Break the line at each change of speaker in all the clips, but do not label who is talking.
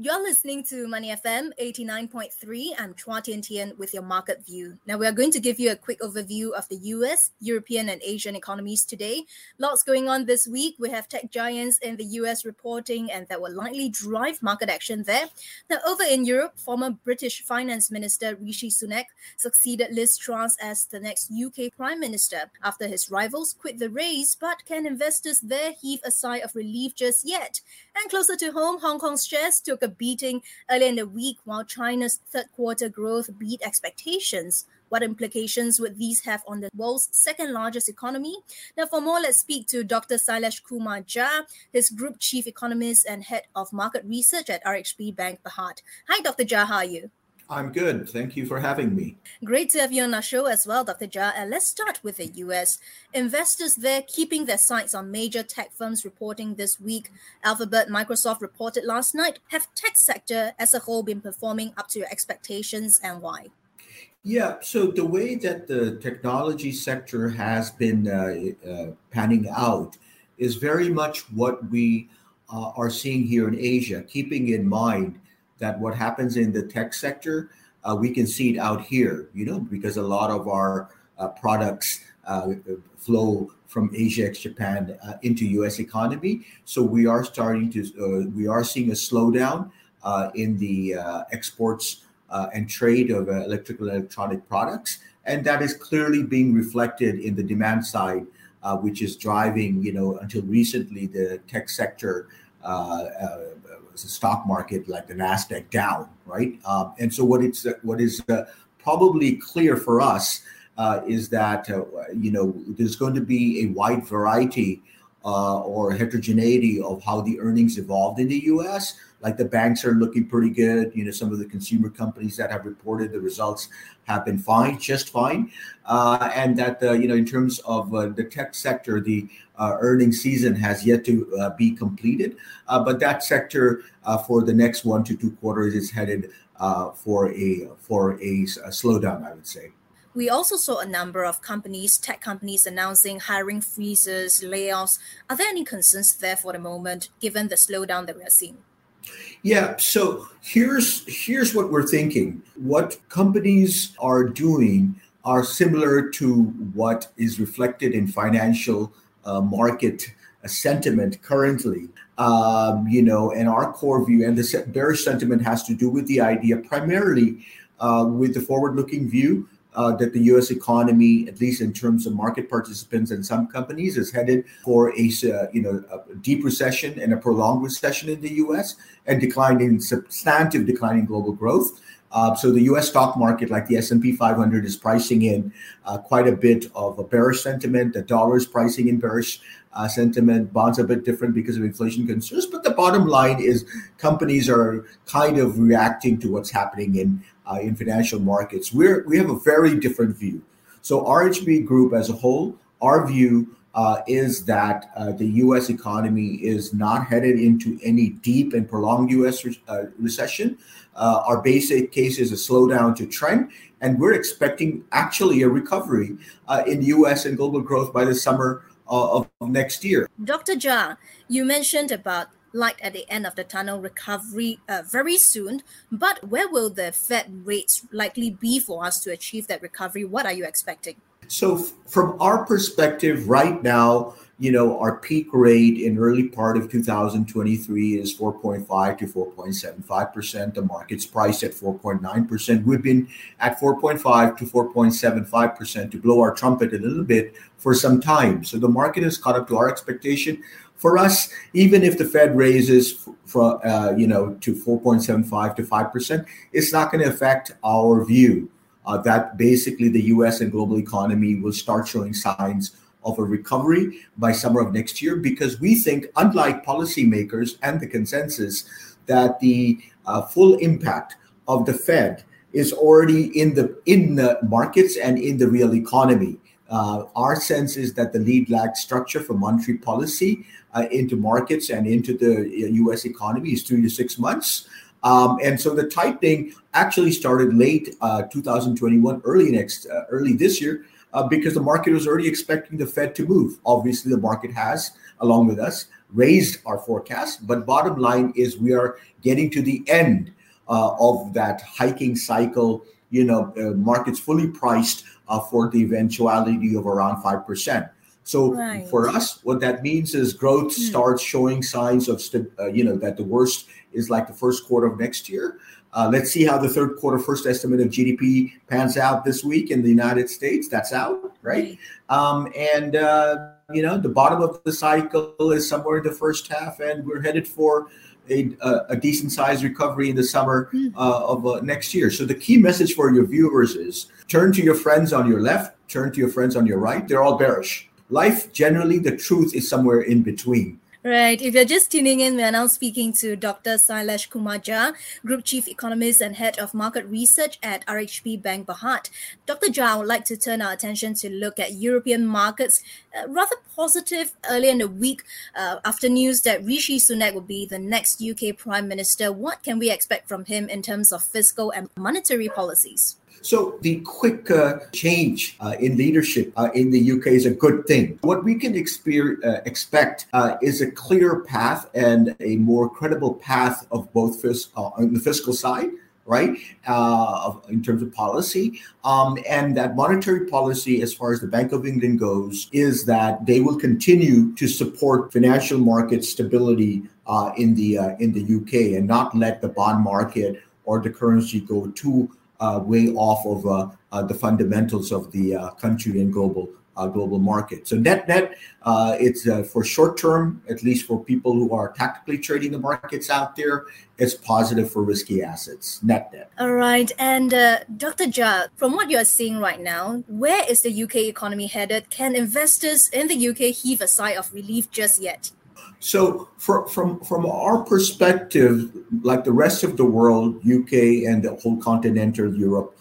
You're listening to Money FM 89.3. I'm Chua Tian Tian with your market view. Now, we are going to give you a quick overview of the US, European, and Asian economies today. Lots going on this week. We have tech giants in the US reporting, and that will likely drive market action there. Now, over in Europe, former British Finance Minister Rishi Sunak succeeded Liz Truss as the next UK Prime Minister after his rivals quit the race. But can investors there heave a sigh of relief just yet? And closer to home, Hong Kong's shares took a beating earlier in the week while China's third quarter growth beat expectations. What implications would these have on the world's second largest economy? Now, for more, let's speak to Dr. Sailesh Kumar Jha, his group chief economist and head of market research at RHB Bank Berhad. Hi, Dr. Jha, how are you?
I'm good. Thank you for having me.
Great to have you on our show as well, Dr. Jha. And let's start with the US. Investors there keeping their sights on major tech firms reporting this week. Alphabet, Microsoft reported last night. Have tech sector as a whole been performing up to your expectations and why?
Yeah, so the way that the technology sector has been uh, uh, panning out is very much what we uh, are seeing here in Asia, keeping in mind that what happens in the tech sector, uh, we can see it out here, you know, because a lot of our uh, products uh, flow from Asia ex Japan uh, into U.S. economy. So we are starting to, uh, we are seeing a slowdown uh, in the exports and trade of electrical electronic products, and that is clearly being reflected in the demand side, which is driving, you know, until recently the tech sector stock market like the Nasdaq down, right? Um, and so what it's what is uh, probably clear for us uh, is that uh, you know there's going to be a wide variety uh, or heterogeneity of how the earnings evolved in the U.S. Like the banks are looking pretty good. You know, some of the consumer companies that have reported the results have been fine, just fine. Uh, and that uh, you know, in terms of uh, the tech sector, the uh, earnings season has yet to uh, be completed. Uh, but that sector for the next one to two quarters is headed for a for a, a slowdown, I would say.
We also saw a number of companies, tech companies, announcing hiring freezes, layoffs. Are there any concerns there for the moment, given the slowdown that we are seeing?
Yeah, so here's here's what we're thinking. What companies are doing are similar to what is reflected in financial uh, market uh, sentiment currently. Um, you know, and our core view and the bearish sentiment has to do with the idea primarily uh, with the forward-looking view uh, that the U.S. economy, at least in terms of market participants and some companies, is headed for a uh, you know a deep recession and a prolonged recession in the U.S. and declining substantive declining global growth. Uh, so the U.S. stock market, like the S&P 500, is pricing in uh, quite a bit of a bearish sentiment. The dollar is pricing in bearish uh, sentiment. Bonds a bit different because of inflation concerns. But the bottom line is companies are kind of reacting to what's happening in uh, in financial markets. We're we have a very different view. So RHB Group as a whole, our view uh, is that uh, the U.S. economy is not headed into any deep and prolonged U.S. Re- uh, recession. Uh, our basic case is a slowdown to trend, and we're expecting actually a recovery uh, in U.S. and global growth by the summer of next year.
Dr. Jha, you mentioned about light at the end of the tunnel recovery uh, very soon. But where will the Fed rates likely be for us to achieve that recovery? What are you expecting?
So, f- from our perspective, right now, you know, our peak rate in early part of 2023 is 4.5 to 4.75 percent. The market's priced at 4.9 percent. We've been at 4.5 to 4.75 percent to blow our trumpet a little bit for some time. So the market has caught up to our expectation for us, even if the Fed raises from uh, you know to 4.75 to 5 percent, it's not going to affect our view uh, that basically the U.S. and global economy will start showing signs of a recovery by summer of next year because we think, unlike policymakers and the consensus, that the uh, full impact of the Fed is already in the in the markets and in the real economy. Uh, our sense is that the lead lag structure for monetary policy uh, into markets and into the U.S. Uh, economy is three to six months. Um, and so the tightening actually started late uh, 2021, early next, early this year, because the market was already expecting the Fed to move. Obviously, the market has, along with us, raised our forecast. But bottom line is, we are getting to the end uh, of that hiking cycle. You know, uh, markets fully priced uh, for the eventuality of around five percent. So right. for us, what that means is growth hmm. starts showing signs of, uh, you know, that the worst is like the first quarter of next year. Uh, let's see how the third quarter first estimate of GDP pans out this week in the United States. That's out, right? Um, and uh, you know, the bottom of the cycle is somewhere in the first half, and we're headed for a, a decent sized recovery in the summer hmm. uh, of uh, next year. So the key message for your viewers is: turn to your friends on your left, turn to your friends on your right. They're all bearish. Life generally, the truth is somewhere in between.
Right. If you're just tuning in, we are now speaking to Dr. Sailesh Kumar Jha, Group Chief Economist and Head of Market Research at RHB Bank Berhad. Dr. Jha, I would like to turn our attention to look at European markets. Uh, rather positive earlier in the week uh, after news that Rishi Sunak will be the next UK Prime Minister. What can we expect from him in terms of fiscal and monetary policies?
So the quick uh, change uh, in leadership uh, in the UK is a good thing. What we can uh, expect uh, is a clear path and a more credible path of both fis- uh, on the fiscal side right, uh, in terms of policy. Um, and that monetary policy, as far as the Bank of England goes, is that they will continue to support financial market stability uh, in the uh, in the UK and not let the bond market or the currency go too Uh, way off of uh, uh, the fundamentals of the uh, country and global uh, global market. So net net, it's for short term, at least for people who are tactically trading the markets out there, it's positive for risky assets. Net net.
All right, and Dr. Jha, from what you are seeing right now, where is the UK economy headed? Can investors in the UK heave a sigh of relief just yet?
So, for, from from our perspective, like the rest of the world, UK and the whole continental Europe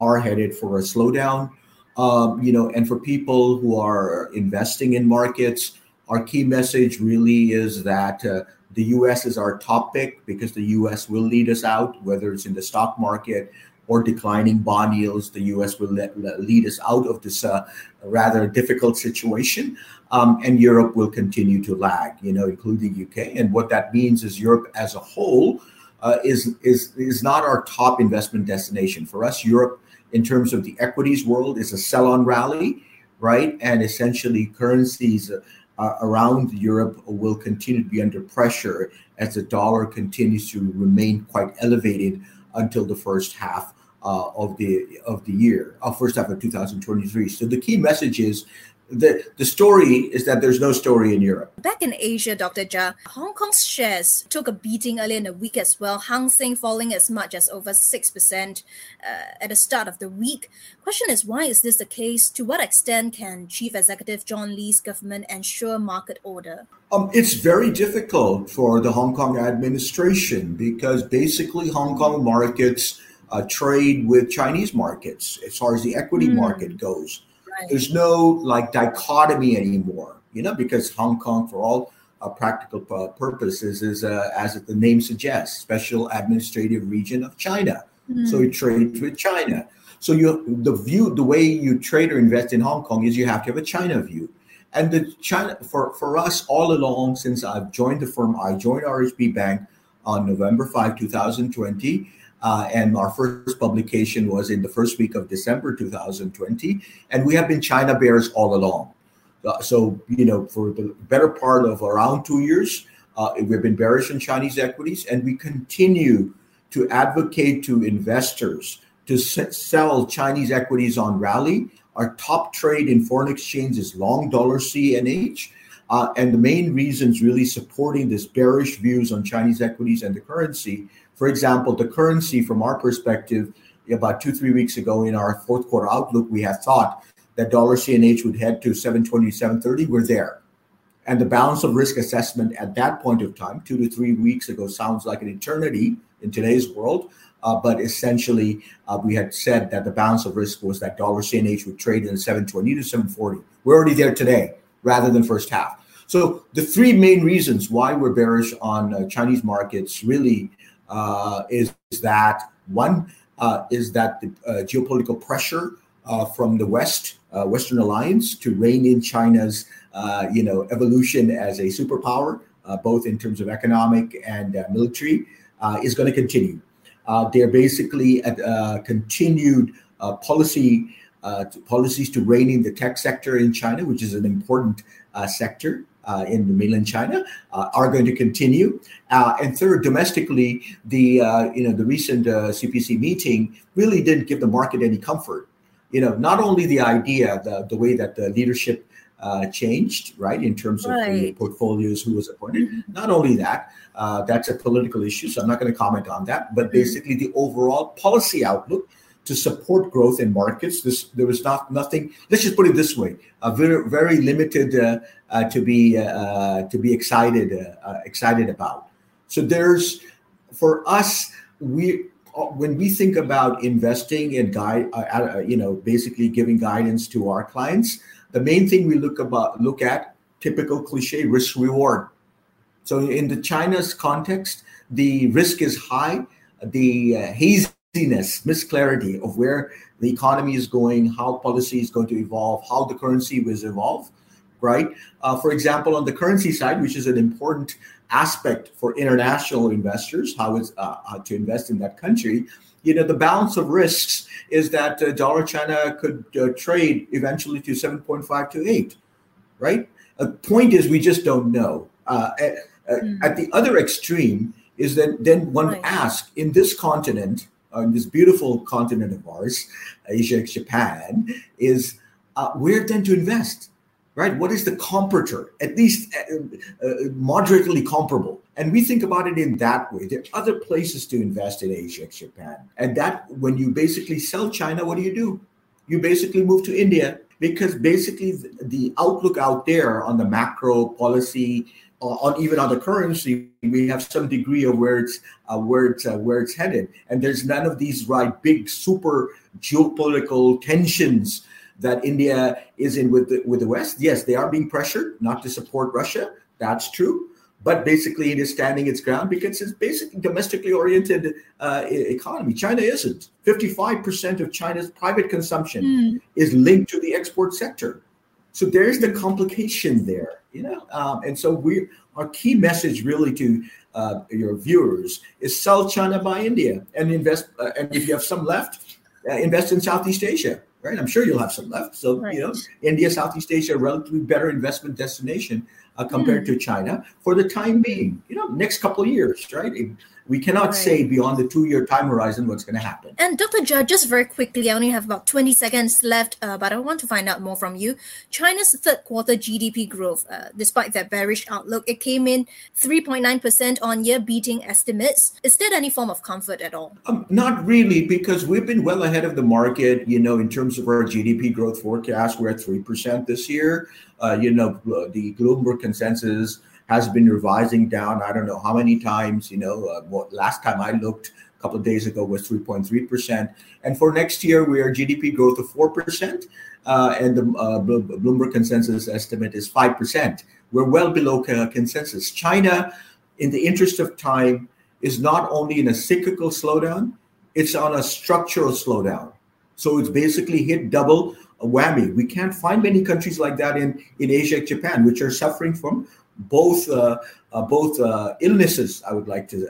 are headed for a slowdown. Um, you know, and for people who are investing in markets, our key message really is that uh, the U.S. is our top pick because the U.S. will lead us out, whether it's in the stock market or declining bond yields. The U.S. will let, lead us out of this uh, rather difficult situation um, and Europe will continue to lag, you know, including UK. And what that means is Europe as a whole uh, is is is not our top investment destination for us. Europe, in terms of the equities world, is a sell-on rally, right? And essentially, currencies. Uh, around Europe will continue to be under pressure as the dollar continues to remain quite elevated until the first half uh, of the of the year, uh, first half of 2023. So the key message is the, the story is that there's no story in Europe.
Back in Asia, Dr. Jha, Hong Kong's shares took a beating earlier in the week as well. Hang Seng falling as much as over 6% uh, at the start of the week. Question is, why is this the case? To what extent can Chief Executive John Lee's government ensure market order?
Um, it's very difficult for the Hong Kong administration because basically Hong Kong markets uh, trade with Chinese markets as far as the equity mm. market goes. Right. There's no like dichotomy anymore, you know, because Hong Kong, for all uh, practical uh, purposes, is uh, as the name suggests, special administrative region of China. Mm. So it trades with China. So you the view, the way you trade or invest in Hong Kong is you have to have a China view. And the China for, for us all along since I've joined the firm, I joined RHB Bank on November 5, 2020. Uh, and our first publication was in the first week of December 2020. And we have been China bears all along. Uh, so, you know, for the better part of around two years, uh, we've been bearish in Chinese equities, and we continue to advocate to investors to s- sell Chinese equities on rally. Our top trade in foreign exchange is long dollar CNH. Uh, and the main reasons really supporting this bearish views on Chinese equities and the currency for example, the currency, from our perspective, about two, three weeks ago in our fourth quarter outlook, we had thought that dollar CNH would head to 720, 730. We're there. And the balance of risk assessment at that point of time, two to three weeks ago, sounds like an eternity in today's world. Uh, but essentially, uh, we had said that the balance of risk was that dollar CNH would trade in 720 to 740. We're already there today rather than first half. So the three main reasons why we're bearish on uh, Chinese markets really Uh, is that one uh, is that the uh, geopolitical pressure uh, from the West, uh, Western alliance, to rein in China's uh, you know evolution as a superpower, uh, both in terms of economic and military, is going to continue. they're basically at continued policy policies to rein in the tech sector in China, which is an important sector uh, in the mainland China uh, are going to continue. Uh, and third, domestically, the uh, you know the recent CPC uh, meeting really didn't give the market any comfort. You know, not only the idea, the the way that the leadership uh, changed, right, in terms of right. the portfolios who was appointed. Mm-hmm. Not only that, that's a political issue, so I'm not going to comment on that. But mm-hmm. basically, the overall policy outlook to support growth in markets. This there was not nothing. Let's just put it this way: a very very limited uh, uh, to be uh, to be excited uh, uh, excited about. So there's for us we when we think about investing and guide uh, you know basically giving guidance to our clients the main thing we look about look at typical cliche risk reward so in the china's context the risk is high the uh, hazy haziness, misclarity of where the economy is going, how policy is going to evolve, how the currency will evolve, right? Uh, for example, on the currency side, which is an important aspect for international investors, how is uh, how to invest in that country. You know, the balance of risks is that uh, dollar China could uh, trade eventually to 7.5 to 8, right? The point is, we just don't know. At, mm. at, the other extreme is that then one right. asks in this continent, on this beautiful continent of ours, Asia, Japan, is uh, where then to invest, right? What is the comparator, at least uh, uh, moderately comparable? And we think about it in that way. There are other places to invest in Asia, Japan. And that, when you basically sell China, what do you do? You basically move to India because basically the outlook out there on the macro policy on even on the currency, we have some degree of where it's uh, where it's uh, where it's headed, and there's none of these right big super geopolitical tensions that India is in with the, with the West. Yes, they are being pressured not to support Russia. That's true, but basically it is standing its ground because it's basically domestically oriented uh, economy. China isn't. Fifty-five percent of China's private consumption mm. is linked to the export sector. So there's the complication there, you know. Um, and so we, our key message really to uh, your viewers is sell China, buy India, and invest. Uh, and if you have some left, uh, invest in Southeast Asia. Right, I'm sure you'll have some left. So right. you know, India, Southeast Asia, relatively better investment destination uh, compared mm. to China for the time being. You know, next couple of years, right? We cannot right. say beyond the two year time horizon what's going to happen.
And Dr. Jha, just very quickly, I only have about 20 seconds left, uh, but I want to find out more from you. China's third quarter GDP growth, uh, despite that bearish outlook, it came in 3.9% on year, beating estimates. Is there any form of comfort at all?
Um, not really, because we've been well ahead of the market, you know, in terms of our GDP growth forecast. We're at 3% this year. Uh, you know, the Bloomberg consensus has been revising down. I don't know how many times. You know, uh, what last time I looked a couple of days ago was 3.3 percent, and for next year we are GDP growth of four percent, uh, and the uh, Bloomberg consensus estimate is five percent. We're well below consensus. China, in the interest of time, is not only in a cyclical slowdown; it's on a structural slowdown. So it's basically hit double whammy. We can't find many countries like that in, in Asia, Japan, which are suffering from both uh, uh, both uh, illnesses. I would like to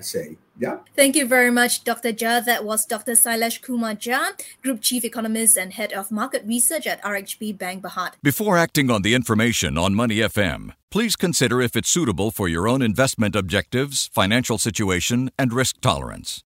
say. Yeah.
Thank you very much, Dr. Jha. That was Dr. Sailesh Kumar Jha, Group Chief Economist and Head of Market Research at RHB Bank Berhad.
Before acting on the information on Money FM, please consider if it's suitable for your own investment objectives, financial situation, and risk tolerance.